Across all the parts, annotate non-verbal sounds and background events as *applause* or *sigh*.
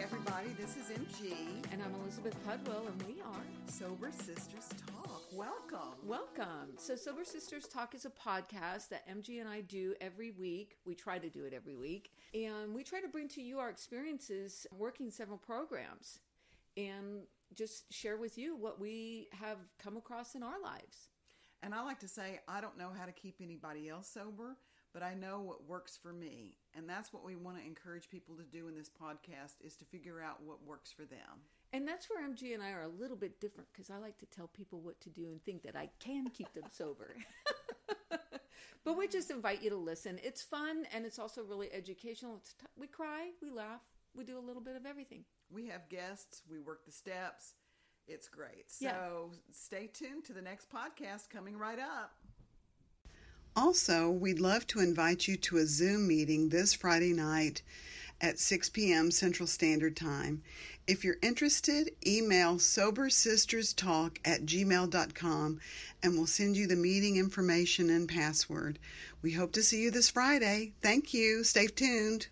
everybody. This is MG. And I'm Elizabeth Pudwell, and we are Sober Sisters Talk. Welcome. Welcome. So, Sober Sisters Talk is a podcast that MG and I do every week. We try to do it every week. And we try to bring to you our experiences working several programs and just share with you what we have come across in our lives. And I like to say, I don't know how to keep anybody else sober, but I know what works for me. And that's what we want to encourage people to do in this podcast is to figure out what works for them. And that's where MG and I are a little bit different because I like to tell people what to do and think that I can keep them sober. *laughs* but we just invite you to listen. It's fun and it's also really educational. T- we cry, we laugh, we do a little bit of everything. We have guests, we work the steps. It's great. So yeah. stay tuned to the next podcast coming right up. Also, we'd love to invite you to a Zoom meeting this Friday night at 6 p.m. Central Standard Time. If you're interested, email sobersisterstalk at gmail.com and we'll send you the meeting information and password. We hope to see you this Friday. Thank you. Stay tuned.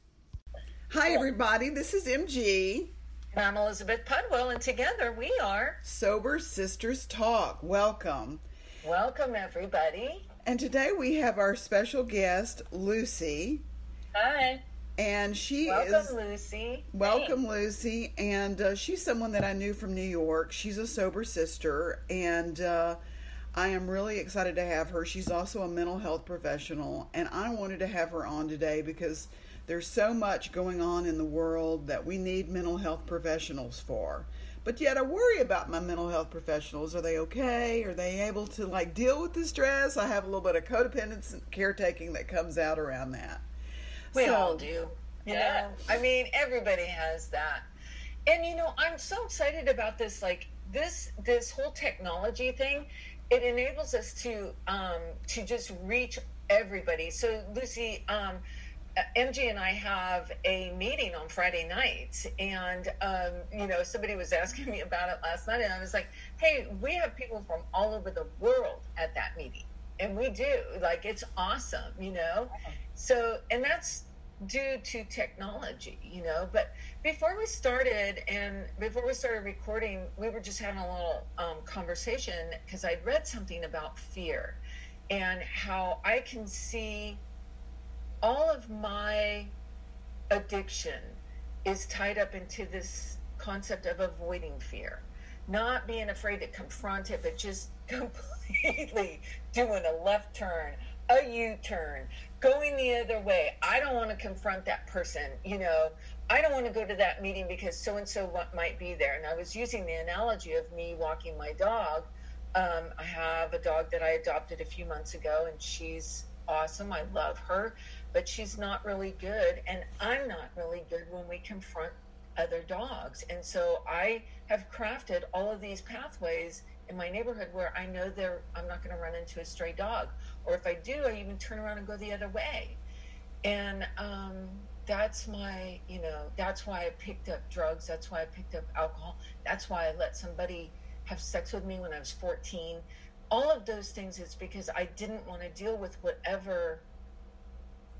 Hi, everybody. This is MG. And I'm Elizabeth Pudwell, and together we are Sober Sisters Talk. Welcome. Welcome, everybody. And today we have our special guest, Lucy. Hi. And she welcome, is. Welcome, Lucy. Welcome. Lucy. And uh, she's someone that I knew from New York. She's a sober sister. And uh, I am really excited to have her. She's also a mental health professional. And I wanted to have her on today because there's so much going on in the world that we need mental health professionals for. But yet I worry about my mental health professionals. Are they okay? Are they able to like deal with the stress? I have a little bit of codependence and caretaking that comes out around that. We so, all do. Yeah. Know? I mean, everybody has that. And you know, I'm so excited about this like this this whole technology thing. It enables us to um to just reach everybody. So Lucy um MG and I have a meeting on Friday night, and um, you know, somebody was asking me about it last night, and I was like, "Hey, we have people from all over the world at that meeting, and we do like it's awesome, you know." So, and that's due to technology, you know. But before we started, and before we started recording, we were just having a little um, conversation because I'd read something about fear and how I can see all of my addiction is tied up into this concept of avoiding fear, not being afraid to confront it, but just *laughs* completely doing a left turn, a U turn, going the other way. I don't want to confront that person, you know. I don't want to go to that meeting because so and so might be there. And I was using the analogy of me walking my dog. Um, I have a dog that I adopted a few months ago, and she's awesome. I love her but she's not really good and i'm not really good when we confront other dogs. And so i have crafted all of these pathways in my neighborhood where i know there i'm not going to run into a stray dog. Or if i do i even turn around and go the other way. And um, that's my you know that's why i picked up drugs that's why i picked up alcohol that's why i let somebody have sex with me when i was 14 all of those things is because i didn't want to deal with whatever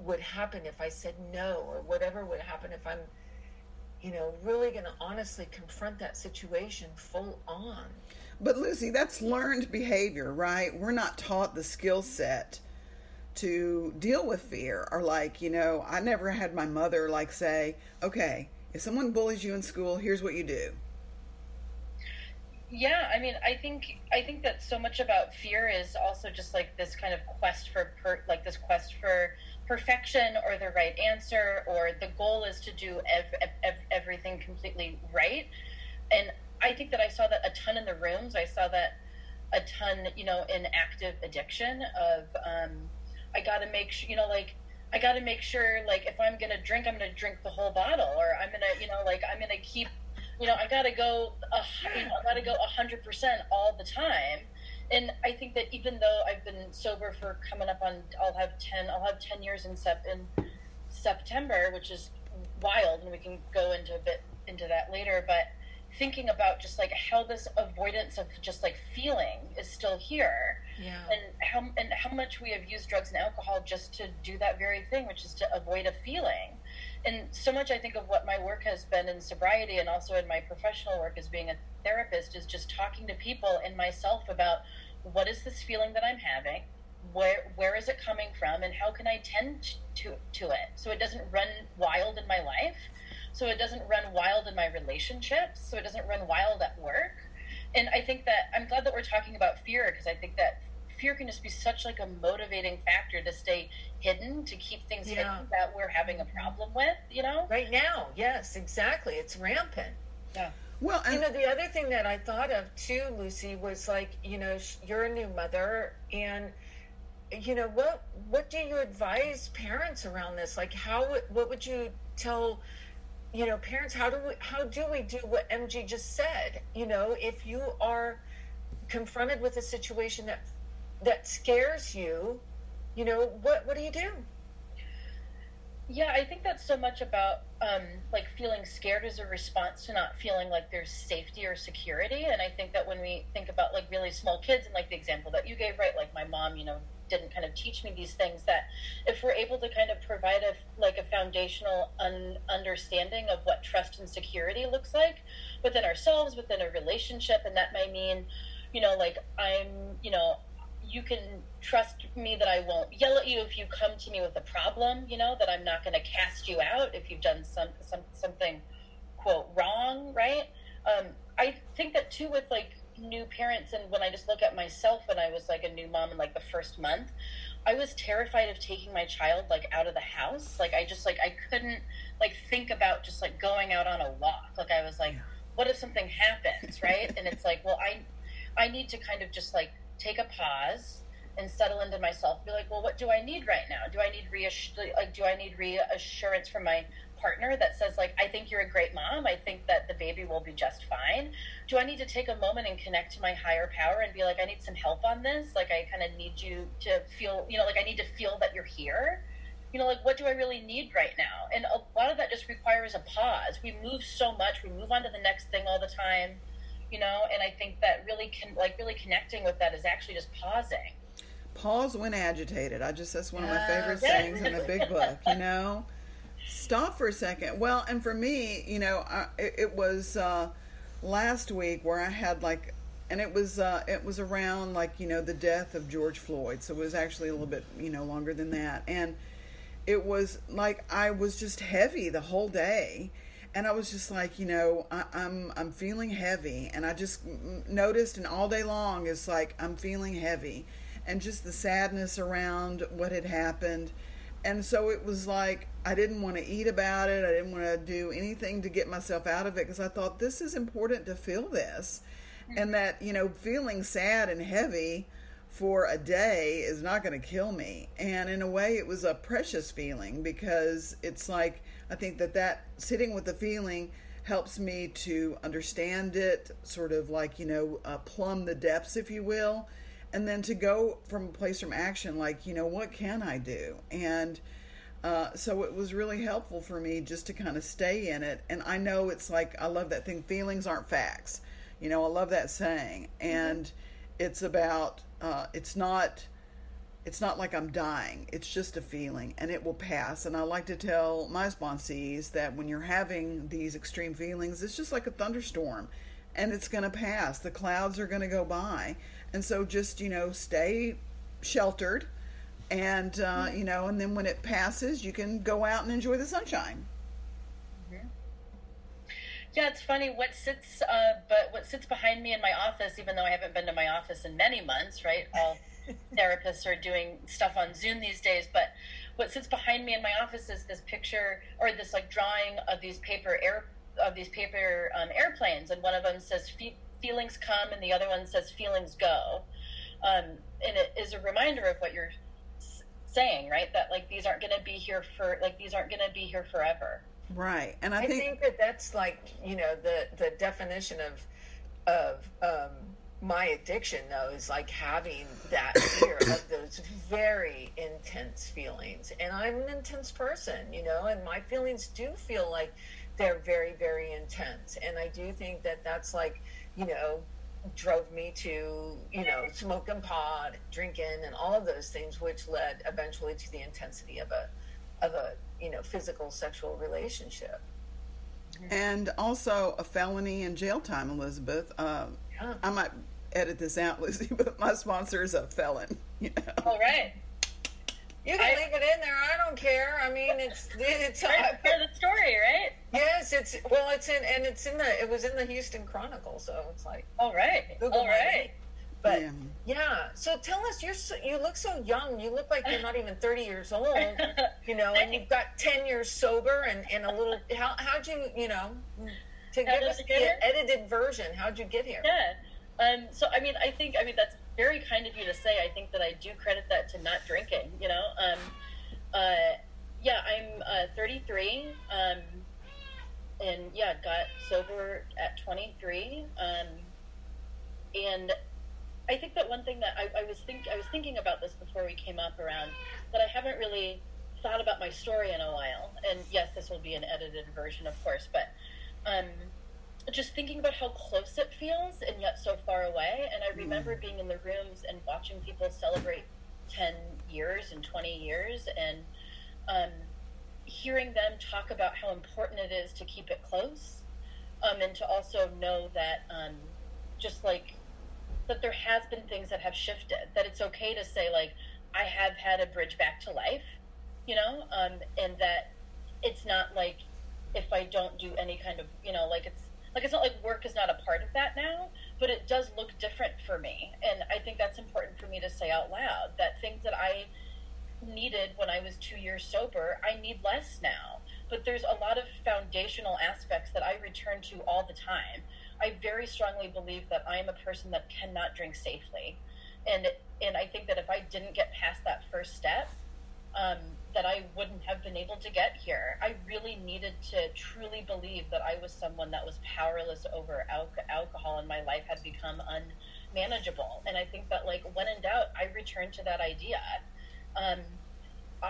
would happen if I said no, or whatever would happen if I'm, you know, really going to honestly confront that situation full on. But Lucy, that's learned behavior, right? We're not taught the skill set to deal with fear. Or, like, you know, I never had my mother, like, say, okay, if someone bullies you in school, here's what you do. Yeah, I mean, I think I think that so much about fear is also just like this kind of quest for per, like this quest for perfection or the right answer or the goal is to do ev- ev- everything completely right. And i think that i saw that a ton in the rooms. I saw that a ton you know in active addiction of um, i gotta make sure you know like i gotta make sure like if i'm gonna drink i'm gonna drink the whole bottle or i'm gonna you know like i'm gonna keep you know i gotta go uh, you know, i gotta go 100% all the time and I think that even though I've been sober for coming up on, I'll have ten, I'll have ten years in sep in September, which is wild, and we can go into a bit into that later. But thinking about just like how this avoidance of just like feeling is still here, yeah, and how and how much we have used drugs and alcohol just to do that very thing, which is to avoid a feeling, and so much I think of what my work has been in sobriety and also in my professional work as being a therapist is just talking to people and myself about what is this feeling that I'm having, where where is it coming from, and how can I tend to to it? So it doesn't run wild in my life, so it doesn't run wild in my relationships, so it doesn't run wild at work. And I think that I'm glad that we're talking about fear because I think that fear can just be such like a motivating factor to stay hidden to keep things yeah. hidden that we're having a problem with you know? Right now yes exactly it's rampant. Yeah. Well and- you know the other thing that i thought of too lucy was like you know you're a new mother and you know what what do you advise parents around this? Like how what would you tell you know parents how do we how do we do what mg just said? You know if you are confronted with a situation that that scares you, you know, what what do you do? Yeah, I think that's so much about um, like feeling scared as a response to not feeling like there's safety or security. And I think that when we think about like really small kids and like the example that you gave, right, like my mom, you know, didn't kind of teach me these things that if we're able to kind of provide a like a foundational un- understanding of what trust and security looks like within ourselves within a relationship and that may mean you know like i'm you know you can trust me that I won't yell at you if you come to me with a problem, you know, that I'm not going to cast you out if you've done some, some something quote wrong, right? Um, I think that too with like new parents and when I just look at myself when I was like a new mom in like the first month, I was terrified of taking my child like out of the house. Like I just like I couldn't like think about just like going out on a walk. Like I was like, what if something happens, right? and it's like, well, I I need to kind of just like take a pause and settle into myself. Be like well what do i need right now? Do i need reassur- like do i need reassurance from my partner that says like i think you're a great mom. I think that the baby will be just fine. Do i need to take a moment and connect to my higher power and be like i need some help on this? Like i kind of need you to feel you know like i need to feel that you're here. You know like what do i really need right now? And a lot of that just requires a pause. We move so much. We move on to the next thing all the time you know and i think that really can like really connecting with that is actually just pausing. Pause when agitated. I just that's one of my favorite sayings in the big book you know? Stop for a second. Well and for me you know I, it, it, was uh, last week where i had like and it was uh, it was around like you know the death of george floyd. So it was actually a little bit you know longer than that. And it was like i was just heavy the whole day and I was just like, you know, I, am I'm, I'm feeling heavy, and I just noticed, and all day long, it's like I'm feeling heavy, and just the sadness around what had happened, and so it was like I didn't want to eat about it. I didn't want to do anything to get myself out of it because I thought this is important to feel this, mm-hmm. and that you know, feeling sad and heavy for a day is not going to kill me. And in a way, it was a precious feeling because it's like I think that that sitting with the feeling helps me to understand it, sort of like, you know, uh, plumb the depths, if you will, and then to go from a place from action, like, you know, what can I do? And uh, so it was really helpful for me just to kind of stay in it. And I know it's like, I love that thing feelings aren't facts. You know, I love that saying. And mm-hmm. it's about, uh, it's not it's not like I'm dying. It's just a feeling and it will pass. And I like to tell my sponsees that when you're having these extreme feelings, it's just like a thunderstorm and it's going to pass. The clouds are going to go by. And so just, you know, stay sheltered and, uh, you know, and then when it passes, you can go out and enjoy the sunshine. Mm-hmm. Yeah, it's funny what sits, uh, but what sits behind me in my office, even though I haven't been to my office in many months, right? I'll therapists are doing stuff on Zoom these days, but what sits behind me in my office is this picture or this like drawing of these paper air of these paper um, airplanes, and one of them says "feelings come," and the other one says "feelings go," um, and it is a reminder of what you're saying, right? That like these aren't going to be here for like these aren't going to be here forever. Right, and I, I think, think, that that's like you know the the definition of of um, my addiction though is like having that fear of *coughs* those very intense feelings. And i'm an intense person you know and my feelings do feel like they're very very intense. And i do think that that's like you know drove me to you know smoking pot drinking and all of those things which led eventually to the intensity of a of a you know physical sexual relationship. And also a felony and jail time elizabeth. Uh, yeah. i might edit this out lucy *laughs* but my sponsor is a felon *laughs* you know? all right you can I, leave it in there. I don't care. I mean, it's *laughs* it's part of the story, right? Yes, it's well, it's in and it's in the it was in the Houston Chronicle, so it's like all right, Google all right. But yeah. yeah. so tell us, you're so, you look so young. You look like you're not even 30 years old, you know, and you've got 10 years sober and, and a little. How how'd you you know to give us the edited version? How'd you get here? Yeah. Um, so I mean, I think I mean that's very kind of you to say. I think that I do credit that to not drinking. You know, um, uh, yeah, I'm uh, 33, um, and yeah, got sober at 23, um, and I think that one thing that I, I was think I was thinking about this before we came up around that I haven't really thought about my story in a while. And yes, this will be an edited version, of course, but um, just thinking about how close it feels and yet so far away. And I remember mm. being in the rooms and watching people celebrate 10 years and 20 years and um, hearing them talk about how important it is to keep it close um, and to also know that um, just like that there has been things that have shifted that it's okay to say like i have had a bridge back to life you know um, and that it's not like if i don't do any kind of you know like it's like it's not like work is not a part of that now but it does look different for me. And i think that's important for me to say out loud that things that i needed when i was two years sober i need less now. But there's a lot of foundational aspects that i return to all the time. I very strongly believe that I am a person that cannot drink safely, and and I think that if I didn't get past that first step, um, that I wouldn't have been able to get here. I really needed to truly believe that I was someone that was powerless over al- alcohol, and my life had become unmanageable. And I think that like when in doubt, I returned to that idea. Um,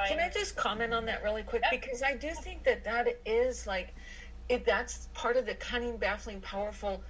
Can I just comment on that really quick? Yeah. Because I do think that that is like it, that's part of the cunning, baffling, powerful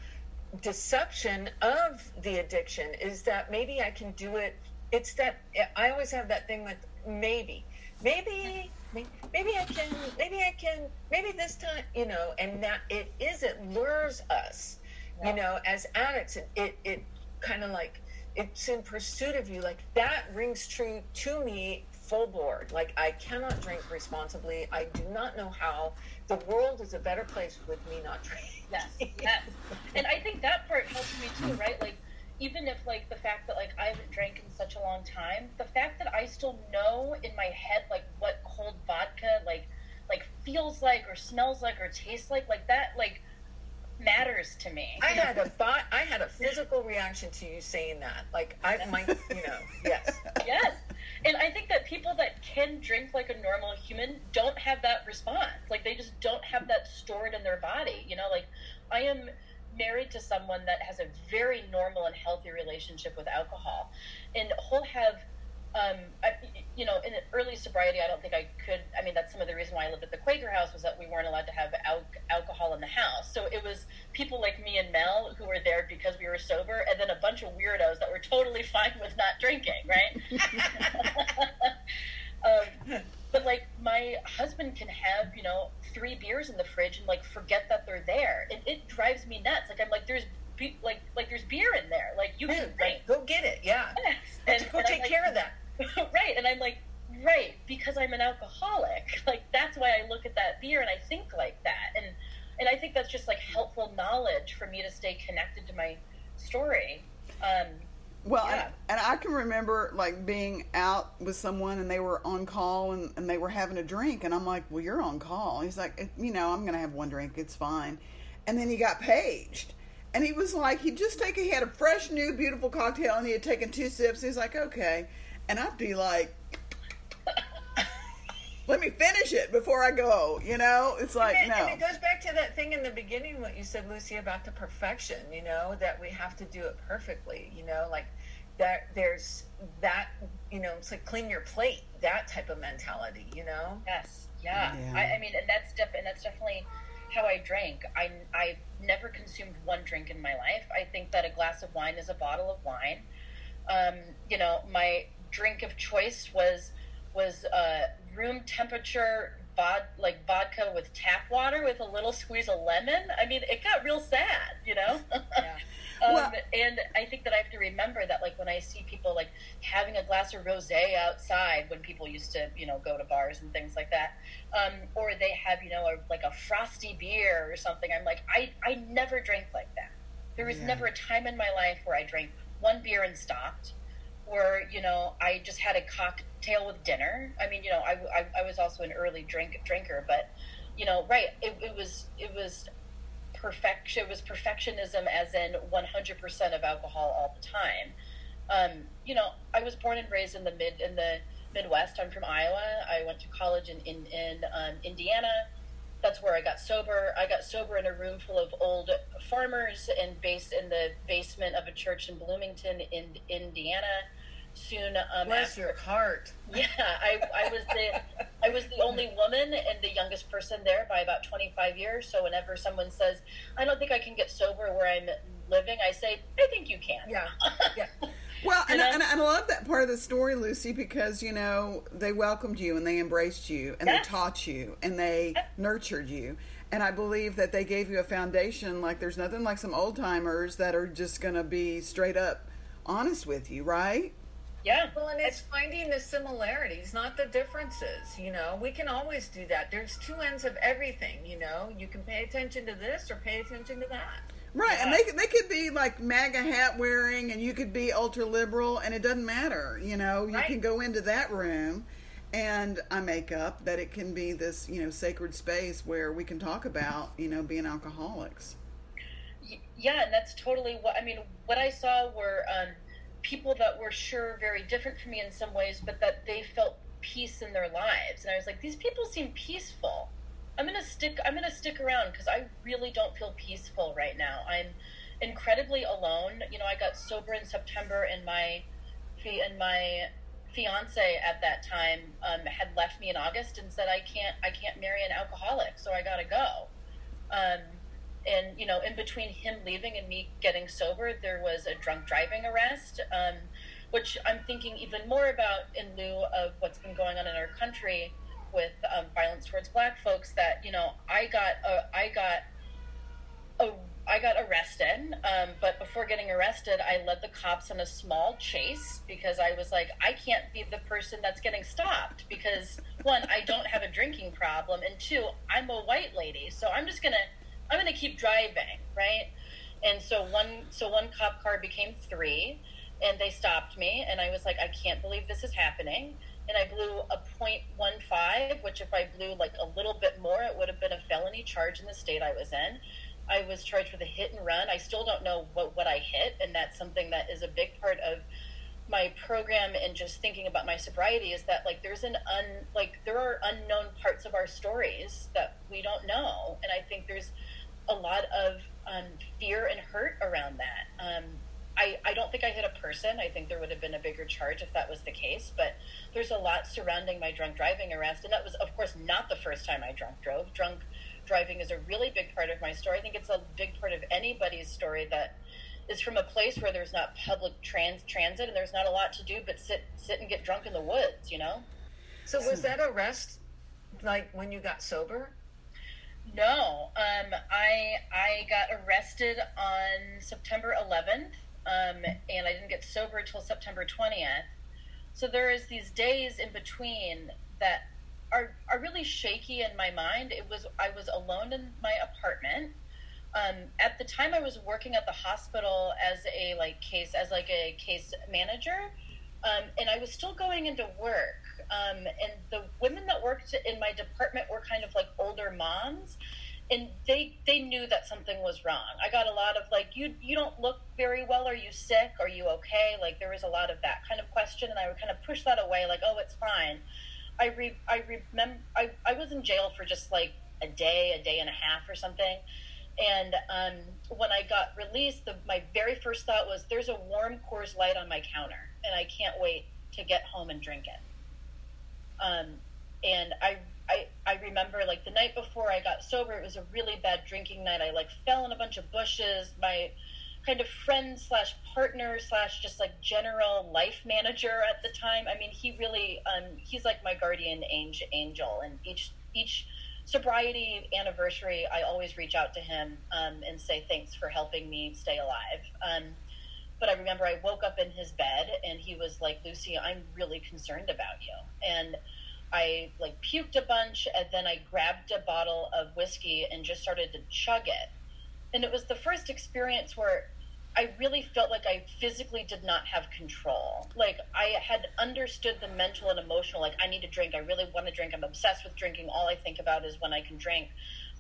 deception of the addiction is that maybe I can do it. It's that I always have that thing with maybe, maybe, maybe I can, maybe I can, maybe this time, you know, and that it is, it lures us, yeah. you know, as addicts. It, it, it kind of like, it's in pursuit of you. Like that rings true to me full board. Like I cannot drink responsibly. I do not know how the world is a better place with me not drinking. Yes, yes. and I think that part helps me too, right? Like, even if like the fact that like I haven't drank in such a long time, the fact that I still know in my head like what cold vodka like like feels like or smells like or tastes like, like that like matters to me. I had a thought. I had a physical reaction to you saying that. Like I might, you know, yes, *laughs* yes and I think that people that can drink like a normal human don't have that response. Like they just don't have that stored in their body. You know, like I am married to someone that has a very normal and healthy relationship with alcohol, and he'll have um, I, you know, in early sobriety, I don't think I could. I mean, that's some of the reason why I lived at the Quaker house was that we weren't allowed to have al- alcohol in the house. So it was people like me and Mel who were there because we were sober, and then a bunch of weirdos that were totally *laughs* fine with not drinking, right? *laughs* um, but like my husband can have, you know, three beers in the fridge and like forget that they're there, and it drives me nuts. Like I'm like, there's be- like like there's beer in there. Like you can drink. Go get it. Yeah. Yes. And, go and take like, care of that. *laughs* right. And I'm like, right, because I'm an alcoholic. *laughs* Like that's why I look at that beer and I think like that. And and I think that's just like helpful knowledge for me to stay connected to my story. Um, well, yeah. and, and, I can remember like being out with someone and they were on call and, and they were having a drink, and I'm like, "Well, you're on call." He's like, "You know, I'm going to have one drink. It's fine." And then he got paged, and he was like, he'd just take, he had a fresh, new, beautiful cocktail, and he had taken two sips. He's like, "Okay," and I'd be like, let me finish it before I go. You know, it's like and it, no. And it goes back to that thing in the beginning, what you said, Lucy, about the perfection. You know, that we have to do it perfectly. You know, like that. There's that. You know, it's like clean your plate. That type of mentality. You know. Yes. Yeah. yeah. I, I, mean, and that's def- and that's definitely how I drank. I I never consumed one drink in my life. I think that a glass of wine is a bottle of wine. Um, you know, my drink of choice was was uh, room temperature bod, like vodka with tap water with a little squeeze of lemon. I mean, it got real sad, you know. *laughs* Yeah. *laughs* um, well, and I think that I have to remember that, like when I see people like having a glass of rosé outside, when people used to, you know, go to bars and things like that, um, or they have, you know, a, like a frosty beer or something. I'm like, I I never drank like that. There was yeah. never a time in my life where I drank one beer and stopped or you know I just had a cocktail with dinner. I mean, you know, I, I, I was also an early drink drinker, but you know, right? It, it was it was perfection. It was perfectionism, as in one hundred percent of alcohol all the time. Um, you know, I was born and raised in the mid in the Midwest. I'm from Iowa. I went to college in in, in um, Indiana. That's where I got sober. I got sober in a room full of old farmers and based in the basement of a church in Bloomington, in Indiana soon um, Bless after. your heart. *laughs* Yeah, I, I was the I was the only woman and the youngest person there by about 25 years. So whenever someone says, "I don't think I can get sober where I'm living," I say, "I think you can." Yeah, *laughs* yeah. Well, and, and, I, and, I, love that part of the story, Lucy, because you know they welcomed you and they embraced you and yeah. they taught you and they yeah. nurtured you, and I believe that they gave you a foundation. Like there's nothing like some old timers that are just going to be straight up honest with you, right? Yeah. Well, and it's finding the similarities, not the differences. You know, we can always do that. There's two ends of everything. You know, you can pay attention to this or pay attention to that. Right, yeah. and they they could be like MAGA hat wearing, and you could be ultra liberal, and it doesn't matter. You know, you right. can go into that room, and I make up that it can be this you know sacred space where we can talk about you know being alcoholics. Yeah, and that's totally what I mean. What I saw were. Um, people that were sure very different from me in some ways, but that they felt peace in their lives. And I was like, these people seem peaceful. I'm gonna stick. I'm gonna stick around because I really don't feel peaceful right now. I'm incredibly alone. You know, I got sober in September, and my and my fiance at that time um, had left me in August and said, "I can't. I can't marry an alcoholic, so I gotta go." Um, and you know, in between him leaving and me getting sober, there was a drunk driving arrest, um, which I'm thinking even more about in lieu of what's been going on in our country with um, violence towards Black folks. That you know, I got a, I got a, I got arrested, um, but before getting arrested, I led the cops on a small chase because I was like, I can't be the person that's getting stopped because one, I don't have a drinking problem, and two, I'm a white lady, so I'm just gonna I'm to keep driving, right? And so one, so one cop car became three, and they stopped me, and I was like, I can't believe this is happening. And I blew a .15, which if I blew like a little bit more, it would have been a felony charge in the state I was in. I was charged with a hit and run. I still don't know what, what I hit, and that's something that is a big part of my program and just thinking about my sobriety is that like there's an un like there are unknown parts of our stories that we don't know and i think there's a lot of um, fear and hurt around that. Um, I, I don't think I hit a person. I think there would have been a bigger charge if that was the case. But there's a lot surrounding my drunk driving arrest. And that was, of course, not the first time I drunk drove. Drunk driving is a really big part of my story. I think it's a big part of anybody's story that is from a place where there's not public trans transit and there's not a lot to do but sit sit and get drunk in the woods, you know? So was that arrest like when you got sober? No, um, I I got arrested on September 11th, um, and I didn't get sober until September 20th. So there is these days in between that are are really shaky in my mind. It was I was alone in my apartment. Um, at the time, I was working at the hospital as a like case as like a case manager, um, and I was still going into work. Um, and the women that worked in my department were kind of like older moms, and they they knew that something was wrong. I got a lot of like, you you don't look very well. Are you sick? Are you okay? Like there was a lot of that kind of question, and I would kind of push that away, like, oh, it's fine. I re I remember I, I was in jail for just like a day, a day and a half or something. And um, when I got released, the, my very first thought was, "There's a warm Coors Light on my counter, and I can't wait to get home and drink it." Um, and I, I, remember like the night before I got sober, it was a really bad drinking night. I like fell in a bunch of bushes. My kind of friend slash partner slash just like general life manager at the time. I mean, he really, um, he's like my guardian angel, and each each sobriety anniversary, I always reach out to him um, and say thanks for helping me stay alive. Um, but I remember I woke up in his bed and he was like, Lucy, I'm really concerned about you. And I like puked a bunch and then I grabbed a bottle of whiskey and just started to chug it. And it was the first experience where I really felt like I physically did not have control. Like I had understood the mental and emotional, like I need to drink, I really want to drink, I'm obsessed with drinking. All I think about is when I can drink.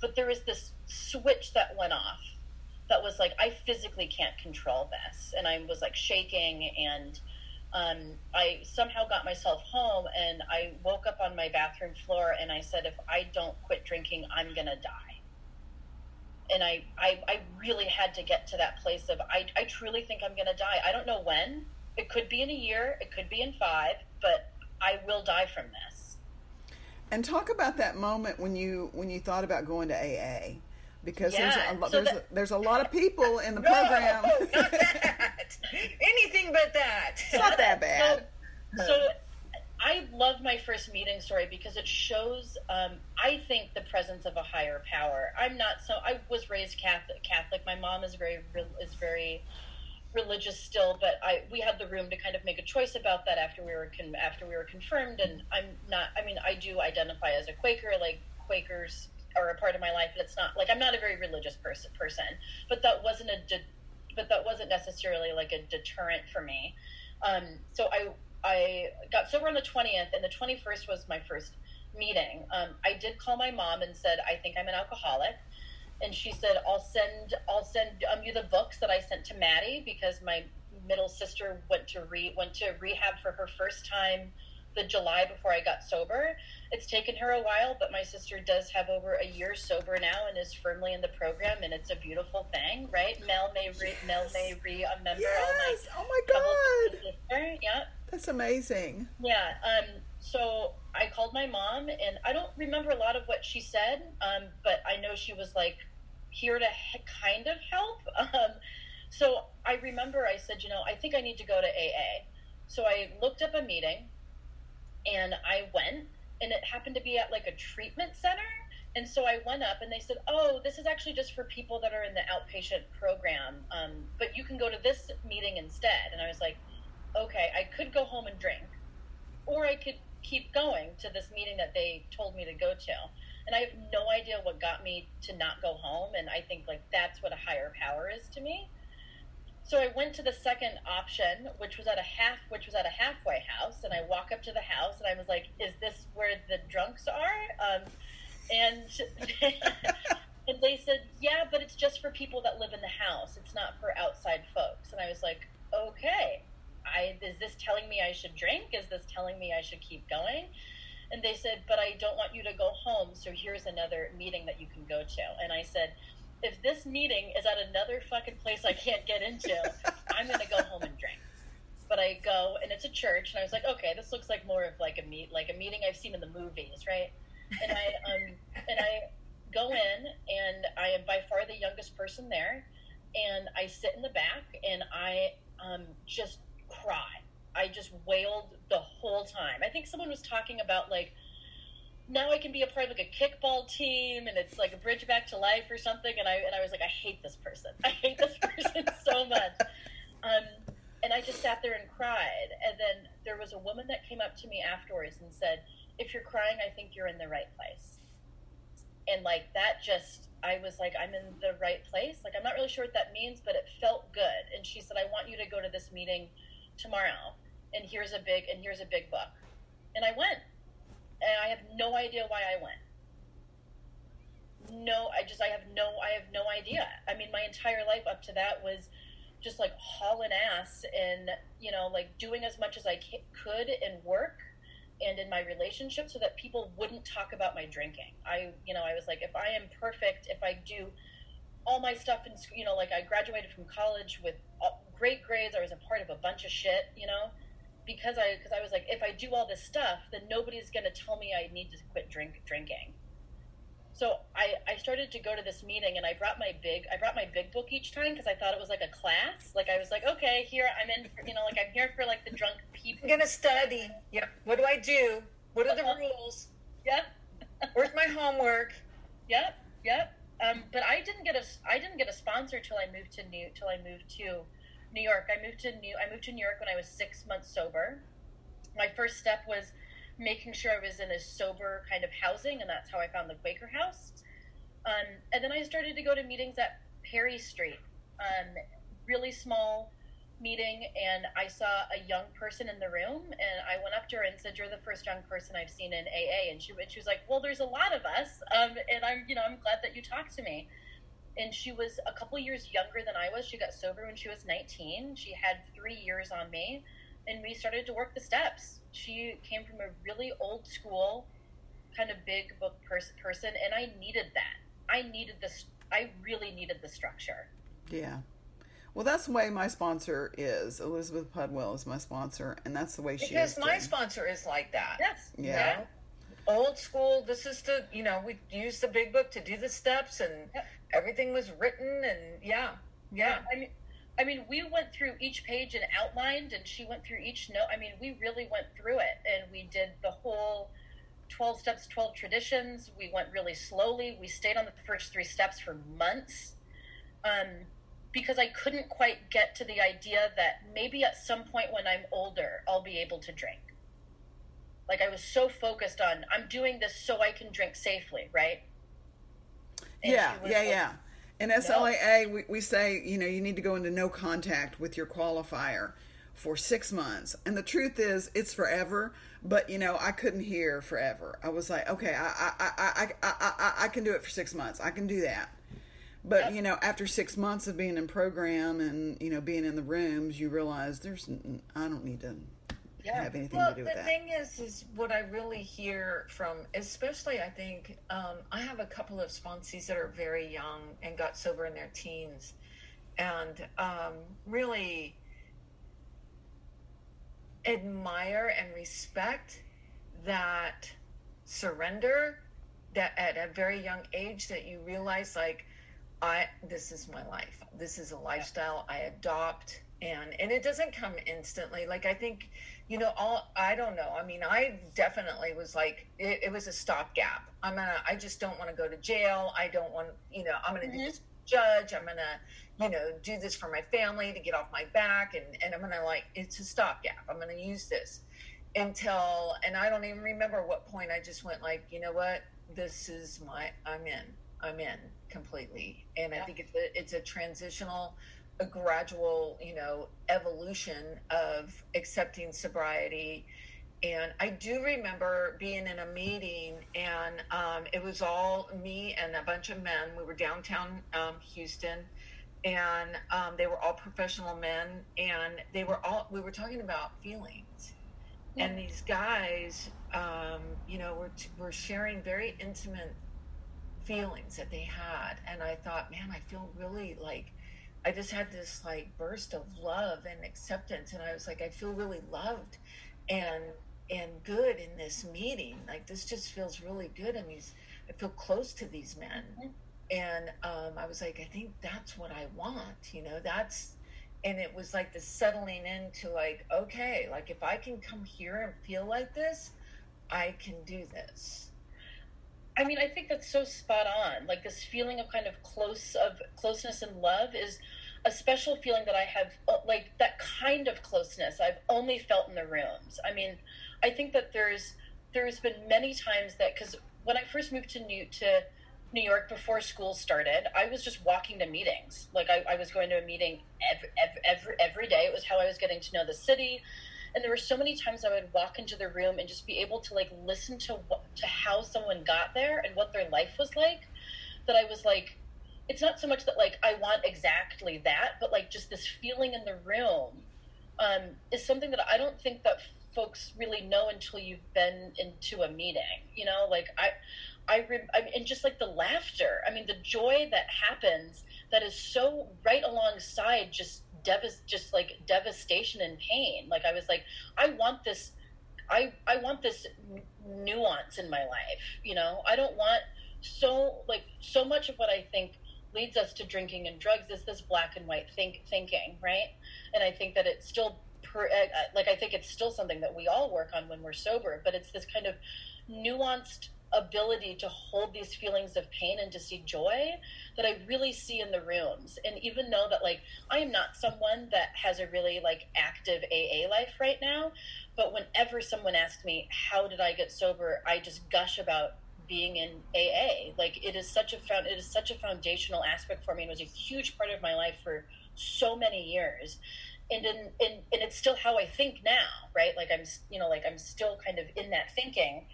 But there was this switch that went off that was like I physically can't control this, and I was like shaking and. Um, I somehow got myself home and I woke up on my bathroom floor and I said, if I don't quit drinking, I'm going to die and I, I, I really had to get to that place of I, I truly think I'm going to die. I don't know when. It could be in a year. It could be in five. But I will die from this. And talk about that moment when you when you thought about going to AA, because Yeah, there's a, so there's, that- a, there's a lot of people in the *laughs* No, program. not that. Anything but that. it's not that *laughs* bad. So I love my first meeting story because it shows, um, I think, the presence of a higher power. I'm not so. I was raised Catholic. Catholic. My mom is very is very religious still, but I we had the room to kind of make a choice about that after we were con, after we were confirmed. And I'm not. I mean, I do identify as a Quaker. Like Quakers are a part of my life, it's not like I'm not a very religious person. Person, but that wasn't a. De, but that wasn't necessarily like a deterrent for me. Um, so I I got sober on the 20th, and the 21st was my first meeting. Um, I did call my mom and said, I think I'm an alcoholic. And she said, I'll send, I'll send um, you the books that I sent to Maddie because my middle sister went to re went to rehab for her first time the July before I got sober. It's taken her a while, but my sister does have over a year sober now and is firmly in the program, and it's a beautiful thing, right? Mel may re, Mel may re a member all my Yes. Oh my God. with my sister. Yeah. That's amazing. Yeah. Um, so I called my mom, and I don't remember a lot of what she said, um, but I know she was like here to he- kind of help. *laughs* Um, so I remember I said, you know, I think I need to go to AA. So I looked up a meeting, and I went, and it happened to be at like a treatment center. And so I went up, and they said, "Oh, this is actually just for people that are in the outpatient program, um, but you can go to this meeting instead." And I was like, okay, I could go home and drink, or I could keep going to this meeting that they told me to go to. And I have no idea what got me to not go home. And I think like that's what a higher power is to me. So I went to the second option, which was at a half, which was at a halfway house, and I walk up to the house, and I was like, "Is this where the drunks are?" Um, and *laughs* and they said, "Yeah, but it's just for people that live in the house. It's not for outside folks." And I was like, "Okay." I, is this telling me I should drink? Is this telling me I should keep going? And they said, but I don't want you to go home. So here's another meeting that you can go to. And I said, if this meeting is at another fucking place I can't get into, I'm to go home and drink. But I go and it's a church, and I was like, okay, this looks like more of like a meet, like a meeting I've seen in the movies, right? And I um and I go in, and I am by far the youngest person there, and I sit in the back, and I um just cry. I just wailed the whole time. I think someone was talking about like now I can be a part of like a kickball team and it's like a bridge back to life or something and I and I was like I hate this person. *laughs* I hate this person *laughs* so much. Um and I just sat there and cried and then there was a woman that came up to me afterwards and said, "If you're crying, I think you're in the right place." And like that just I was like I'm in the right place. Like I'm not really sure what that means, but it felt good. And she said, "I want you to go to this meeting tomorrow and here's a big and here's a big book and i went and i have no idea why i went. No i just i have no i have no idea. I mean my entire life up to that was just like hauling ass and you know like doing as much as i could in work and in my relationship so that people wouldn't talk about my drinking. I you know i was like if i am perfect if i do all my stuff in you know like i graduated from college with uh, great grades. I was a part of a bunch of shit you know because i because i was like if i do all this stuff then nobody's going to tell me i need to quit drink drinking so I, I started to go to this meeting and I brought my big I brought my big book each time because I thought it was like a class. Like I was like, okay, here I'm in for, you know, like I'm here for like the drunk people. I'm gonna study. Yep. What do I do? What are the rules? Yeah. Where's my homework? Yep, yep. Um, but I didn't get a I didn't get a sponsor till I moved to New till I moved to New York. I moved to New I moved to New York when I was six months sober. My first step was making sure I was in a sober kind of housing, and that's how I found the Quaker House. Um, and then I started to go to meetings at Perry Street, um, really small meeting, and I saw a young person in the room, and I went up to her and said, "You're the first young person I've seen in AA," and she and she was like, "Well, there's a lot of us, um, and I'm you know I'm glad that you talked to me." And she was a couple years younger than I was. She got sober when she was 19. She had three years on me, and we started to work the steps. She came from a really old school, kind of big book pers- person, and I needed that. I needed this. I really needed the structure. Yeah. Well, that's the way my sponsor is. Elizabeth Pudwell is my sponsor, and that's the way she because is. my too. sponsor is like that. Yes. Yeah. Old school. This is the you know we use the big book to do the steps, and everything was written, and yeah, yeah. I mean, I mean, we went through each page and outlined, and she went through each note. I mean, we really went through it, and we did the whole twelve steps, twelve traditions. We went really slowly. We stayed on the first three steps for months, um, because I couldn't quite get to the idea that maybe at some point when I'm older, I'll be able to drink. Like I was so focused on, I'm doing this so I can drink safely, right? And yeah, yeah, like, yeah. In SLAA, we, we say, you know, you need to go into no contact with your qualifier for six months. And the truth is, it's forever. But, you know, I couldn't hear forever. I was like, okay, I, I, I, I, I, I, I can do it for six months. I can do that. But, Yep. you know, after six months of being in program and, you know, being in the rooms, you realize there's, I don't need to Yeah. have anything Well, to do the with that. thing is, is what I really hear from, especially I think um, I have a couple of sponsees that are very young and got sober in their teens, and um, really admire and respect that surrender that at a very young age that you realize like I this is my life. This is a lifestyle I adopt and and it doesn't come instantly. Like I think, you know, all I don't know. I mean, I definitely was like it, it was a stopgap. I'm gonna I just don't want to go to jail. I don't want you know, I'm gonna do this mm-hmm. judge. I'm gonna, you know, do this for my family to get off my back and, and I'm gonna like it's a stopgap. I'm gonna use this until and I don't even remember what point I just went like, you know what, this is my I'm in. I'm in completely. And I think it's a it's a transitional a gradual, you know, evolution of accepting sobriety. And I do remember being in a meeting, and um, it was all me and a bunch of men. We were downtown um, Houston, and um, they were all professional men, and they were all. We were talking about feelings, and these guys, um, you know, were were sharing very intimate feelings that they had, and I thought, man, I feel really like I just had this like burst of love and acceptance, and I was like, I feel really loved and and good in this meeting. Like this just feels really good, and these I feel close to these men, and um, I was like, I think that's what I want. You know, that's and it was like the settling into like, okay, like if I can come here and feel like this, I can do this. I mean, I think that's so spot on. Like this feeling of kind of close of closeness and love is a special feeling that I have. uh, Like that kind of closeness I've only felt in the rooms. I mean, I think that there's there's been many times that because when I first moved to New to New York before school started, I was just walking to meetings. Like I, I was going to a meeting every, every every every day. It was how I was getting to know the city and there were so many times I would walk into the room and just be able to like listen to what, to how someone got there and what their life was like that I was like it's not so much that like I want exactly that but like just this feeling in the room um, is something that I don't think that folks really know until you've been into a meeting you know? Like I I, re- I mean, and just like the laughter. I mean the joy that happens that is so right alongside just devas- just like devastation and pain. Like i was like i want this i i want this nuance in my life you know? I don't want so like so much of what i think leads us to drinking and drugs is this black and white think thinking right? And i think that it's still per, uh, like i think it's still something that we all work on when we're sober but it's this kind of nuanced ability to hold these feelings of pain and to see joy that I really see in the rooms. And even know that like I am not someone that has a really like active AA life right now, but whenever someone asks me how did I get sober, I just gush about being in AA. Like it is such a found it is such a foundational aspect for me and was a huge part of my life for so many years. And in, in and it's still how I think now, right? Like I'm you know, like I'm still kind of in that thinking.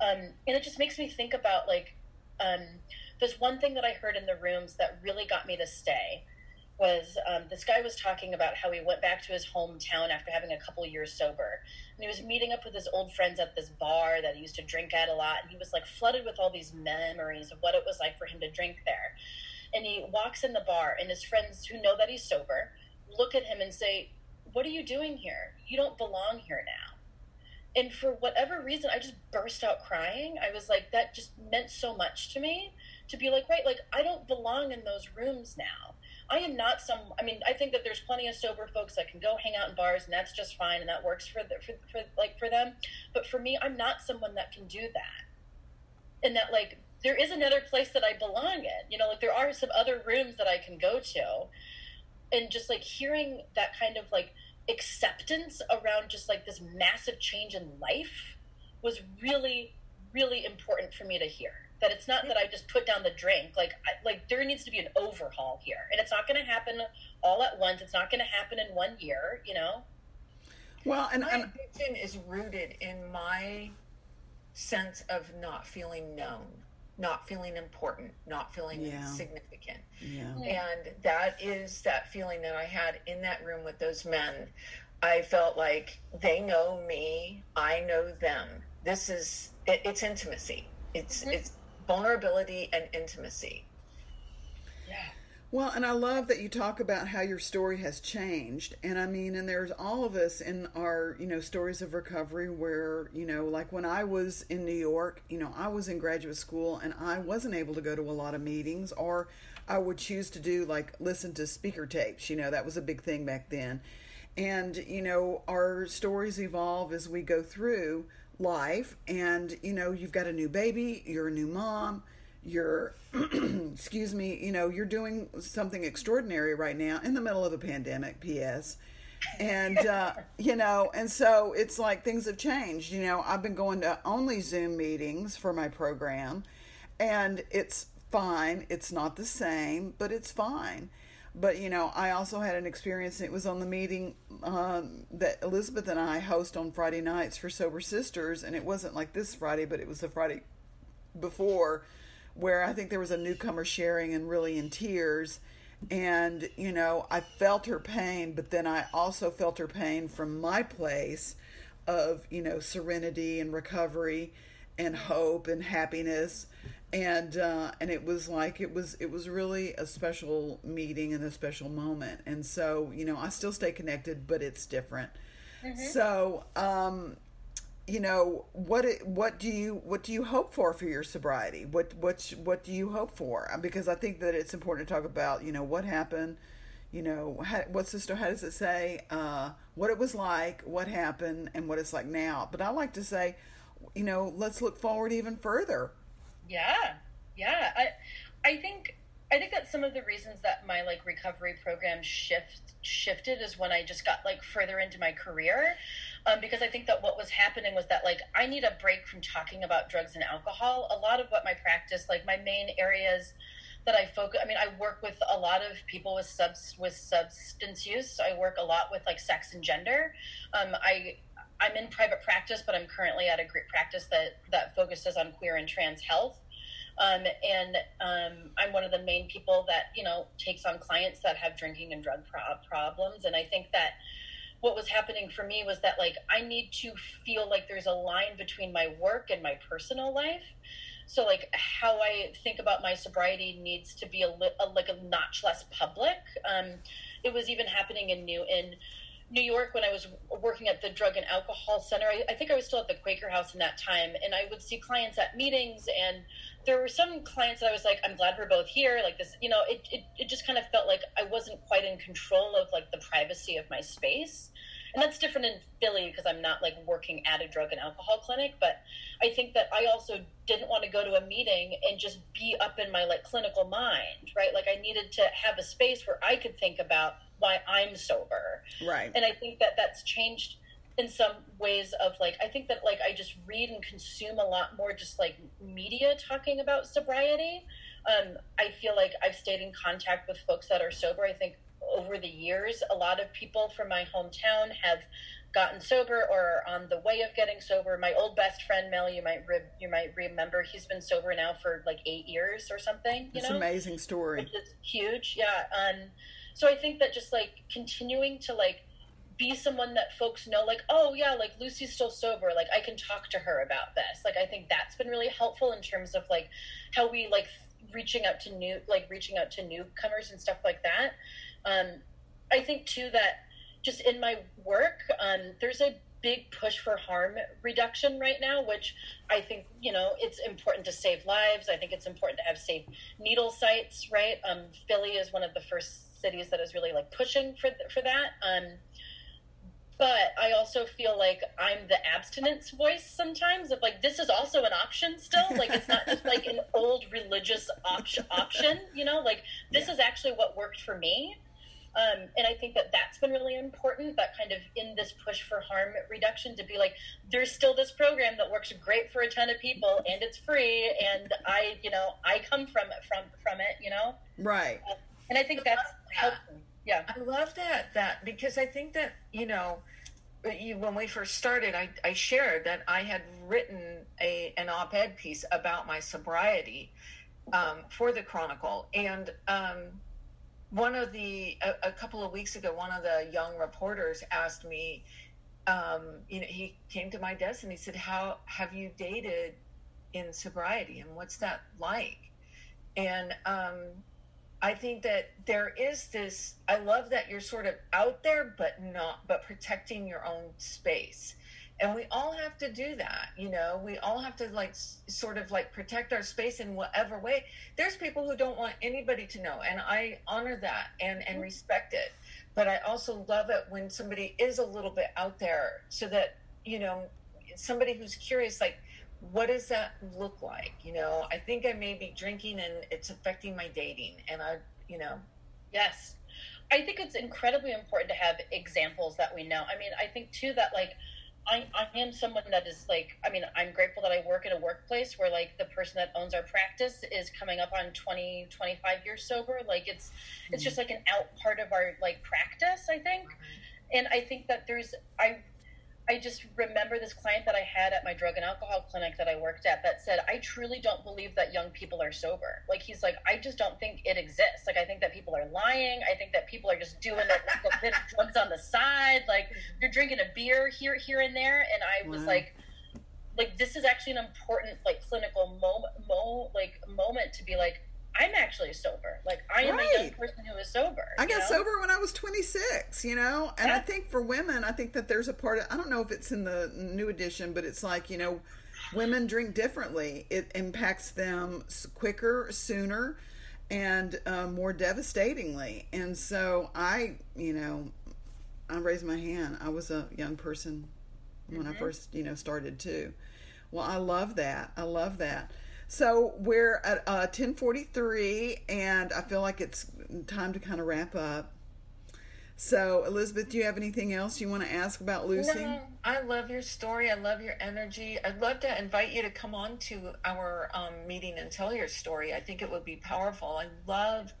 Um, and it just makes me think about like um, there's one thing that I heard in the rooms that really got me to stay was um, this guy was talking about how he went back to his hometown after having a couple years sober. And he was meeting up with his old friends at this bar that he used to drink at a lot. And he was like flooded with all these memories of what it was like for him to drink there. And he walks in the bar and his friends who know that he's sober look at him and say what are you doing here? You don't belong here now and for whatever reason i just burst out crying. I was like that just meant so much to me to be like right like i don't belong in those rooms now. I am not some i mean i think that there's plenty of sober folks that can go hang out in bars and that's just fine and that works for the, for, for like for them. But for me i'm not someone that can do that. And that like there is another place that i belong in you know like there are some other rooms that i can go to. And just like hearing that kind of like acceptance around just like this massive change in life was really really important for me to hear. That it's not that I just put down the drink like I, like there needs to be an overhaul here. And it's not going to happen all at once. It's not going to happen in one year you know? Well and my addiction is rooted in my sense of not feeling known not feeling important, not feeling yeah. significant. Yeah. And that is that feeling that I had in that room with those men. I felt like they know me, I know them. This is it, it's intimacy. It's mm-hmm. it's vulnerability and intimacy. Well, and I love that you talk about how your story has changed. And I mean, and there's all of us in our, you know, stories of recovery where, you know, like when I was in New York, you know, I was in graduate school and I wasn't able to go to a lot of meetings or I would choose to do like listen to speaker tapes. You know, that was a big thing back then. And, you know, our stories evolve as we go through life. And, you know, you've got a new baby, you're a new mom you're *clears throat* excuse me you know you're doing something extraordinary right now in the middle of a pandemic ps and uh, *laughs* you know and so it's like things have changed. You know i've been going to only zoom meetings for my program and it's fine. It's not the same but it's fine. But you know i also had an experience it was on the meeting um, that elizabeth and i host on friday nights for sober sisters and it wasn't like this friday but it was the friday before where I think there was a newcomer sharing and really in tears. And, you know, I felt her pain, but then I also felt her pain from my place of, you know, serenity and recovery and hope and happiness. And uh, and it was like it was it was really a special meeting and a special moment. And so, you know, I still stay connected, but it's different. Mm-hmm. So, um, you know what what do you what do you hope for for your sobriety? What what what do you hope for? Because i think that it's important to talk about you know what happened you know how, what's the story how does it say uh, what it was like what happened and what it's like now. But i like to say you know let's look forward even further. Yeah. Yeah. I i think i think that some of the reasons that my like recovery program shift shifted is when i just got like further into my career um, because I think that what was happening was that like I need a break from talking about drugs and alcohol. A lot of what my practice, like my main areas that I focus. I mean, I work with a lot of people with subs with substance use. I work a lot with like sex and gender. Um, I I'm in private practice, but I'm currently at a group practice that that focuses on queer and trans health. Um, and um, I'm one of the main people that you know takes on clients that have drinking and drug pro- problems. And I think that what was happening for me was that like I need to feel like there's a line between my work and my personal life. So like how I think about my sobriety needs to be a, li- a like a notch less public. Um, it was even happening in New in New York when I was working at the Drug and Alcohol Center. I, I think I was still at the Quaker House in that time, and I would see clients at meetings and there were some clients that I was like, I'm glad we're both here. Like this, you know, it, it, it just kind of felt like I wasn't quite in control of like the privacy of my space. and that's different in Philly because I'm not like working at a drug and alcohol clinic. But I think that I also didn't want to go to a meeting and just be up in my like clinical mind, right? Like I needed to have a space where I could think about why I'm sober, right? And I think that that's changed in some ways of like I think that like I just read and consume a lot more just like media talking about sobriety. Um, I feel like I've stayed in contact with folks that are sober. I think over the years, a lot of people from my hometown have gotten sober or on the way of getting sober. My old best friend Mel, you might re- you might remember, he's been sober now for like eight years or something. You It's know, amazing story. It's huge, yeah. Um, so I think that just like continuing to like be someone that folks know, like, oh yeah, like Lucy's still sober, like I can talk to her about this. Like I think that's been really helpful in terms of like how we like reaching out to new like reaching out to newcomers and stuff like that. Um, I think too that just in my work, um, there's a big push for harm reduction right now, which I think you know it's important to save lives. I think it's important to have safe needle sites, right? Um, Philly is one of the first cities that is really like pushing for for that. Um, but I also feel like I'm the abstinence voice sometimes of like this is also an option still. Like it's not just like an *laughs* old religious option option, you know. Like this yeah. is actually what worked for me. Um, and I think that that's been really important. That kind of in this push for harm reduction to be like, there's still this program that works great for a ton of people, *laughs* and it's free, and I, you know, I come from from from it, you know. Right. Uh, and I think that's helpful. Yeah, I love that that because I think that you know, when we first started, I, I shared that I had written a an op-ed piece about my sobriety um, for the Chronicle, and um, one of the a, a, couple of weeks ago, one of the young reporters asked me, um, you know, he came to my desk and he said, "How have you dated in sobriety, and what's that like?" And um, I think that there is this. I love that you're sort of out there, but not, but protecting your own space. And we all have to do that you know? We all have to like sort of like protect our space in whatever way. There's people who don't want anybody to know and i honor that and and mm-hmm. respect it. But i also love it when somebody is a little bit out there so that you know somebody who's curious like what does that look like? You know i think i may be drinking and it's affecting my dating and i you know. Yes. I think it's incredibly important to have examples that we know. I mean i think too that like I, I am someone that is like i mean i'm grateful that i work in a workplace where like the person that owns our practice is coming up on 20 25 years sober. Like it's mm-hmm. it's just like an out part of our like practice i think. And i think that there's i I just remember this client that I had at my drug and alcohol clinic that I worked at that said, I truly don't believe that young people are sober. Like, he's like, I just don't think it exists. Like, I think that people are lying. I think that people are just doing it, like, a bit of drugs on the side. Like, you're drinking a beer here, here, and there. And I was wow. like, like, this is actually an important, like, clinical moment, mo- like, moment to be like, I'm actually sober. Like I am right. a young person who is sober. I got know? sober when I was 26, you know, and yeah. I think for women, I think that there's a part of I don't know if it's in the new edition, but it's like you know, women drink differently. It impacts them quicker, sooner, and uh, more devastatingly. And so I, you know, I raised my hand. I was a young person when mm-hmm. I first, you know, started too. Well, I love that. I love that. So we're at uh, 1043, and I feel like it's time to kind of wrap up. So, Elizabeth, do you have anything else you want to ask about Lucy? No, I love your story. I love your energy. I'd love to invite you to come on to our um, meeting and tell your story. I think it would be powerful. I love,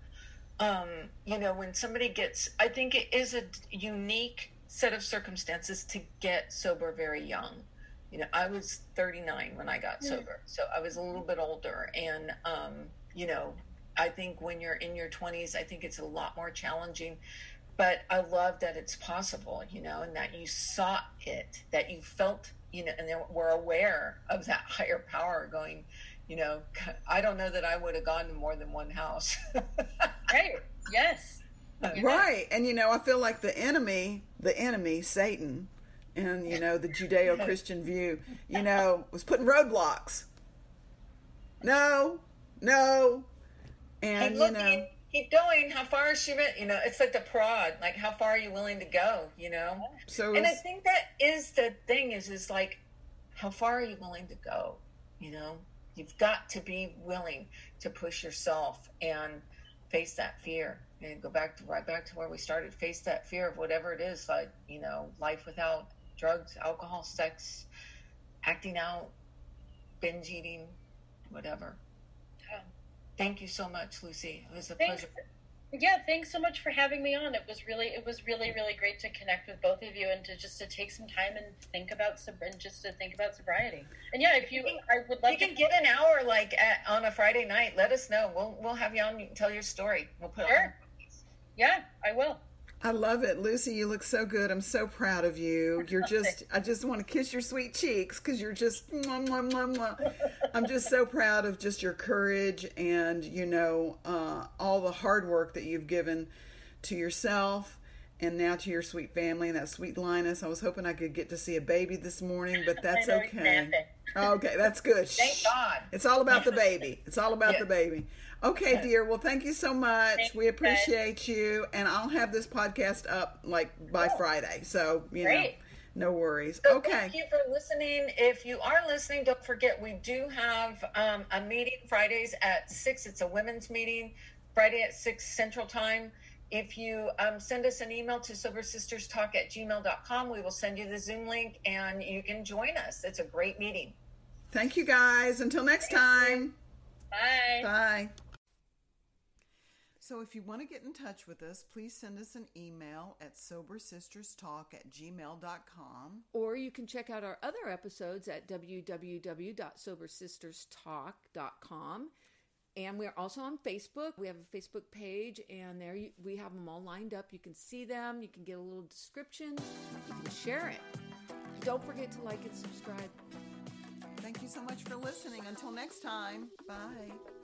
um, you know, when somebody gets, I think it is a unique set of circumstances to get sober very young you know, I was 39 when I got sober, so I was a little bit older, and um, you know, I think when you're in your 20s, I think it's a lot more challenging. But I love that it's possible, you know, and that you sought it, that you felt, you know, and were aware of that *laughs* higher power going, you know, I don't know that I would have gone to more than one house. *laughs* right. Yes. Right. And, you know, I feel like the enemy, the enemy, Satan, and you know the Judeo-Christian view, you know, was putting roadblocks. No, no, and you know, keep going. How far is she? You know, it's like the prod. Like, how far are you willing to go? You know. So, and I think that is the thing. Is is like, how far are you willing to go? You know, you've got to be willing to push yourself and face that fear and go back to right back to where we started. Face that fear of whatever it is, like you know, life without drugs, alcohol, sex, acting out, binge eating, whatever. Thank you so much, Lucy. It was a Thanks. pleasure. Yeah, thanks so much for having me on. It was really, it was really, really great to connect with both of you and to just to take some time and think about and just to think about sobriety. And yeah, if you, I would love. You can get an hour like at, on a Friday night. Let us know. We'll we'll have you on. Tell your story. We'll put sure. Yeah, I will. I love it, Lucy. You look so good. I'm so proud of you. You're just, *laughs* I just want to kiss your sweet cheeks because you're just, mwah, mwah, mwah, mwah. I'm just so proud of just your courage and you know uh, all the hard work that you've given to yourself and now to your sweet family and that sweet Linus. I was hoping I could get to see a baby this morning, but that's okay. Okay, that's good. *laughs* Thank God. It's all about the baby. It's all about the baby. Okay, dear. Well, thank you so much. Thanks, we appreciate you, and I'll have this podcast up like by Friday. So you Great. know, no worries. So okay. Thank you for listening. If you are listening, don't forget we do have um, a meeting Fridays at six. It's a women's meeting Friday at six Central Time. If you um, send us an email to sobersisterstalk at gmail.com, we will send you the Zoom link and you can join us. It's a great meeting. Thank you guys. Until next time. Bye. Bye. So if you want to get in touch with us, please send us an email at sobersisterstalk at gmail.com. Or you can check out our other episodes at www.sobersisterstalk.com. And we're also on Facebook. We have a Facebook page, and there you, we have them all lined up. You can see them, you can get a little description, you can share it. Don't forget to like and subscribe. Thank you so much for listening. Until next time, bye.